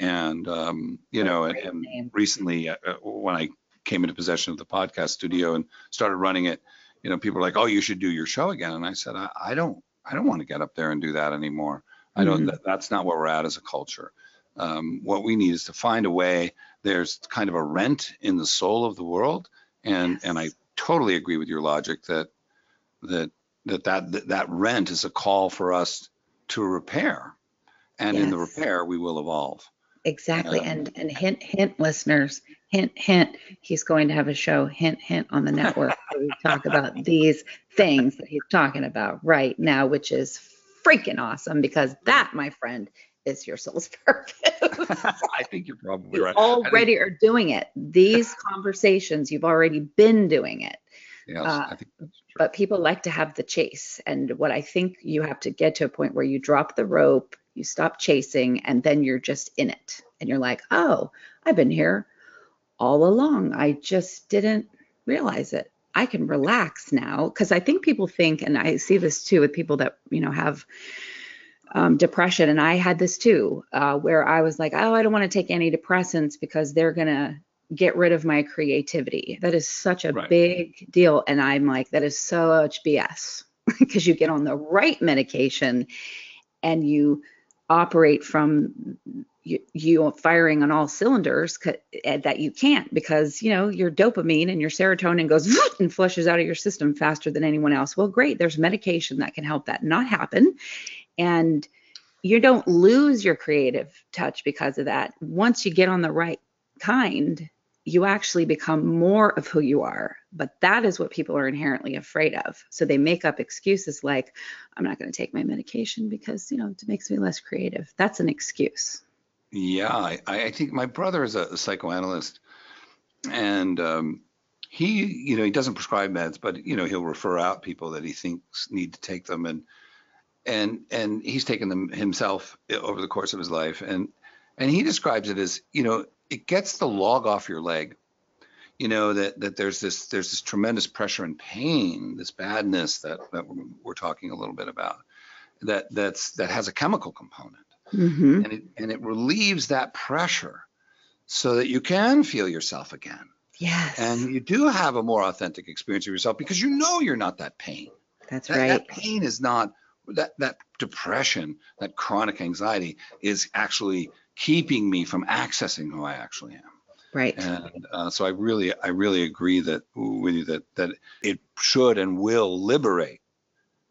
and um, you know and, and recently uh, uh, when i came into possession of the podcast studio and started running it you know people were like oh you should do your show again and i said i, I don't i don't want to get up there and do that anymore I don't. Mm-hmm. That's not where we're at as a culture. Um, what we need is to find a way. There's kind of a rent in the soul of the world, and yes. and I totally agree with your logic that that that that that rent is a call for us to repair, and yes. in the repair we will evolve. Exactly. and and hint hint listeners, hint hint, he's going to have a show, hint hint on the network where we talk about these things that he's talking about right now, which is freaking awesome because that, my friend, is your soul's purpose. I think you're probably you right. already think, are doing it. These conversations, you've already been doing it. Yes, uh, I think that's true. But people like to have the chase. And what I think you have to get to a point where you drop the rope, you stop chasing, and then you're just in it. And you're like, oh, I've been here all along. I just didn't realize it. I can relax now because I think people think, and I see this too with people that you know have um, depression, and I had this too, uh, where I was like, oh, I don't want to take antidepressants because they're gonna get rid of my creativity. That is such a right. big deal, and I'm like, that is such BS because you get on the right medication and you operate from you, you firing on all cylinders eh, that you can't because you know your dopamine and your serotonin goes and flushes out of your system faster than anyone else. Well great there's medication that can help that not happen. And you don't lose your creative touch because of that. Once you get on the right kind you actually become more of who you are. But that is what people are inherently afraid of. So they make up excuses like i'm not going to take my medication because you know it makes me less creative. That's an excuse. Yeah, I, I think my brother is a, psychoanalyst, and um, he, you know, he doesn't prescribe meds, but you know, he'll refer out people that he thinks need to take them, and and and he's taken them himself over the course of his life, and and he describes it as, you know, it gets the log off your leg, you know, that that there's this there's this tremendous pressure and pain, this badness that that we're talking a little bit about, that that's that has a chemical component Mm-hmm. And, it, and it relieves that pressure so that you can feel yourself again. Yes. And you do have a more authentic experience of yourself because you know you're not that pain. That's that, right. That pain is not that that depression, that chronic anxiety is actually keeping me from accessing who I actually am. Right. And uh, so I really, I really agree that with you that that it should and will liberate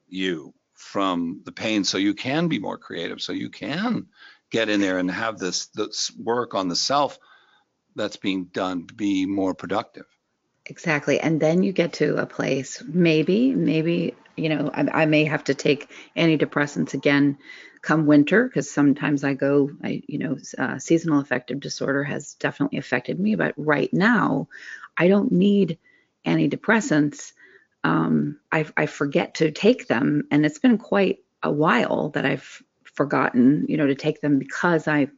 you from the pain so you can be more creative so you can get in there and have this this work on the self that's being done be more productive exactly and then you get to a place maybe maybe you know i, I may have to take antidepressants again come winter because sometimes i go i you know uh, seasonal affective disorder has definitely affected me but right now i don't need antidepressants um, I, I forget to take them, and it's been quite a while that I've forgotten, you know, to take them because I've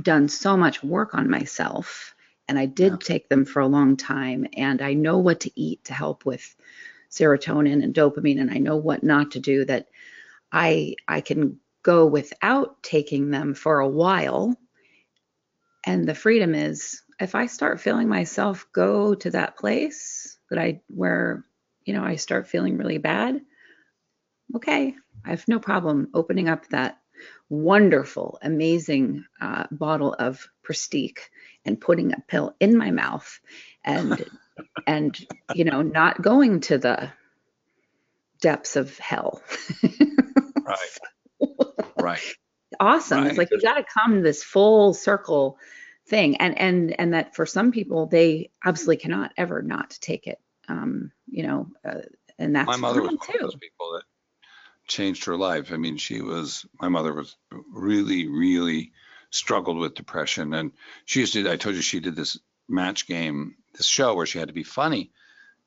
done so much work on myself, and I did yeah. take them for a long time, and I know what to eat to help with serotonin and dopamine, and I know what not to do. That I I can go without taking them for a while, and the freedom is if I start feeling myself go to that place that I where you know, I start feeling really bad, okay, I have no problem opening up that wonderful, amazing uh, bottle of Pristiq and putting a pill in my mouth and and you know not going to the depths of hell. right. Right. Awesome. Right. It's like you got to come this full circle thing and and and that for some people they absolutely cannot ever not take it um, you know, uh, and that's my mother was one of those people that changed her life. I mean, she was my mother was really, really struggled with depression, and she used to. I told you she did this match game, this show where she had to be funny,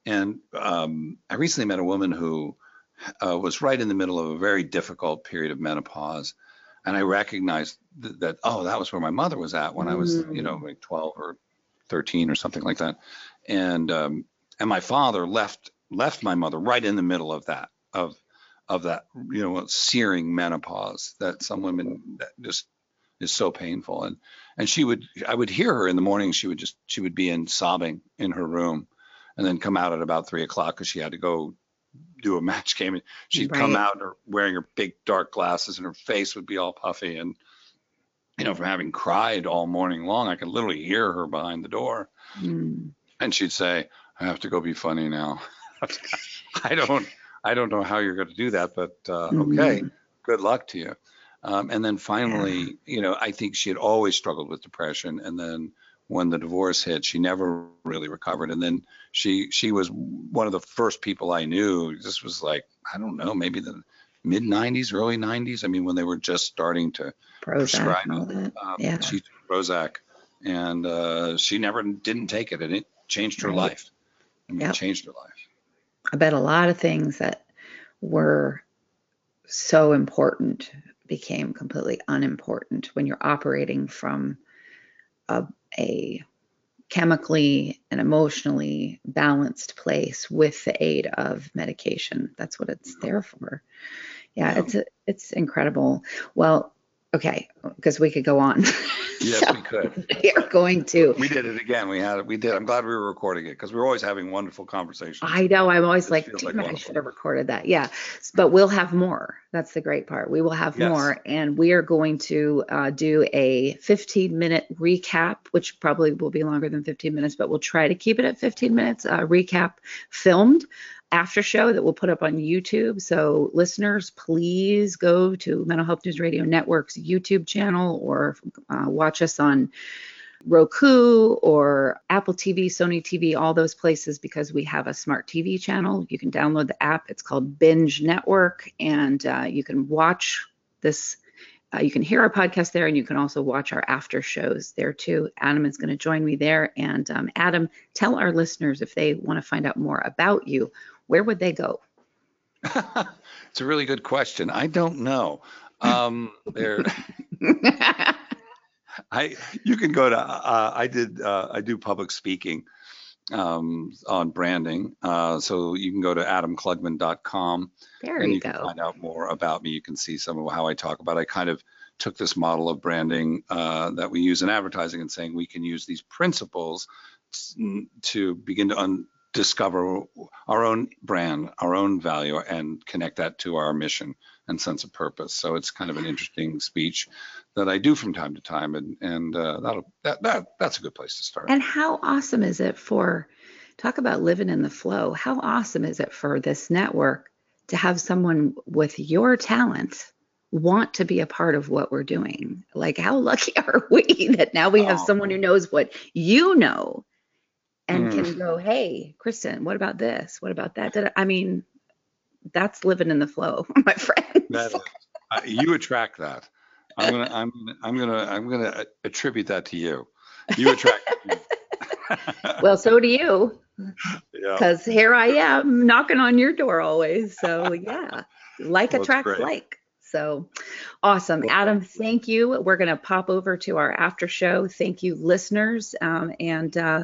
and um, I recently met a woman who uh, was right in the middle of a very difficult period of menopause. And I recognized th- that, oh, that was where my mother was at when mm. I was, you know, mm. like 12 or 13 or something like that. And um, and my father left left my mother right in the middle of that of of that you know searing menopause that some women that just is so painful and and she would I would hear her in the morning she would just she would be in sobbing in her room and then come out at about three o'clock because she had to go do a match game and she'd right. come out wearing her big dark glasses and her face would be all puffy and you know from having cried all morning long I could literally hear her behind the door mm. and she'd say I have to go be funny now. I don't I don't know how you're going to do that, but uh, mm-hmm. okay, good luck to you. Um, and then finally, yeah. you know, I think she had always struggled with depression. And then when the divorce hit, she never really recovered. And then she she was one of the first people I knew. This was like I don't know, maybe the mid 90s, early 90s. I mean, when they were just starting to Prozac prescribe um, yeah. she Prozac, and uh, she never didn't take it, and it changed her right. life. I mean, yep. it changed her life. I bet a lot of things that were so important became completely unimportant when you're operating from a, a chemically and emotionally balanced place with the aid of medication. That's what it's there for. Yeah, it's a, it's incredible. Well, okay, because we could go on. Yes, so we could. We are going to. We did it again. We had it. We did. I'm glad we were recording it because we are always having wonderful conversations. I know. I'm always like, like I should have recorded that. Yeah, but we'll have more. That's the great part. We will have yes. more, and we are going to uh, do a 15 minute recap, which probably will be longer than 15 minutes, but we'll try to keep it at 15 minutes. Uh, recap filmed after show that we'll put up on YouTube. So, listeners, please go to Mental Health News Radio Network's YouTube channel or uh, watch us on Roku or Apple TV, Sony TV, all those places because we have a smart TV channel. You can download the app. It's called Binge Network, and uh, you can watch this. Uh, you can hear our podcast there, and you can also watch our after shows there too. Adam is going to join me there. And um, Adam, tell our listeners if they want to find out more about you, where would they go? it's a really good question. I don't know. Um, there, I you can go to. Uh, I did. Uh, I do public speaking um, on branding. Uh, so you can go to adamklugman.com. There and you, you go. can find out more about me. You can see some of how I talk about. It. I kind of took this model of branding uh, that we use in advertising and saying we can use these principles to begin to un- discover our own brand, our own value, and connect that to our mission and sense of purpose. So it's kind of an interesting speech that I do from time to time, and and uh, that'll that, that that's a good place to start. And how awesome is it for talk about living in the flow? How awesome is it for this network to have someone with your talent want to be a part of what we're doing? Like how lucky are we that now we have oh. someone who knows what you know and mm. can go, hey, Kristin, what about this? What about that? I mean, that's living in the flow, my friend. Uh, you attract that. I'm gonna, I'm, I'm gonna, I'm gonna attribute that to you. You attract. well, so do you. Because yeah. here I am knocking on your door always. So yeah, like well, attracts like. So awesome. Adam, thank you. We're going to pop over to our after show. Thank you, listeners. Um, and uh,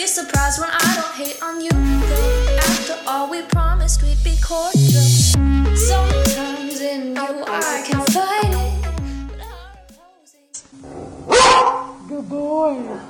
be surprised when I don't hate on you. After all, we promised we'd be cordial. Sometimes in you I can fight it. Good boy.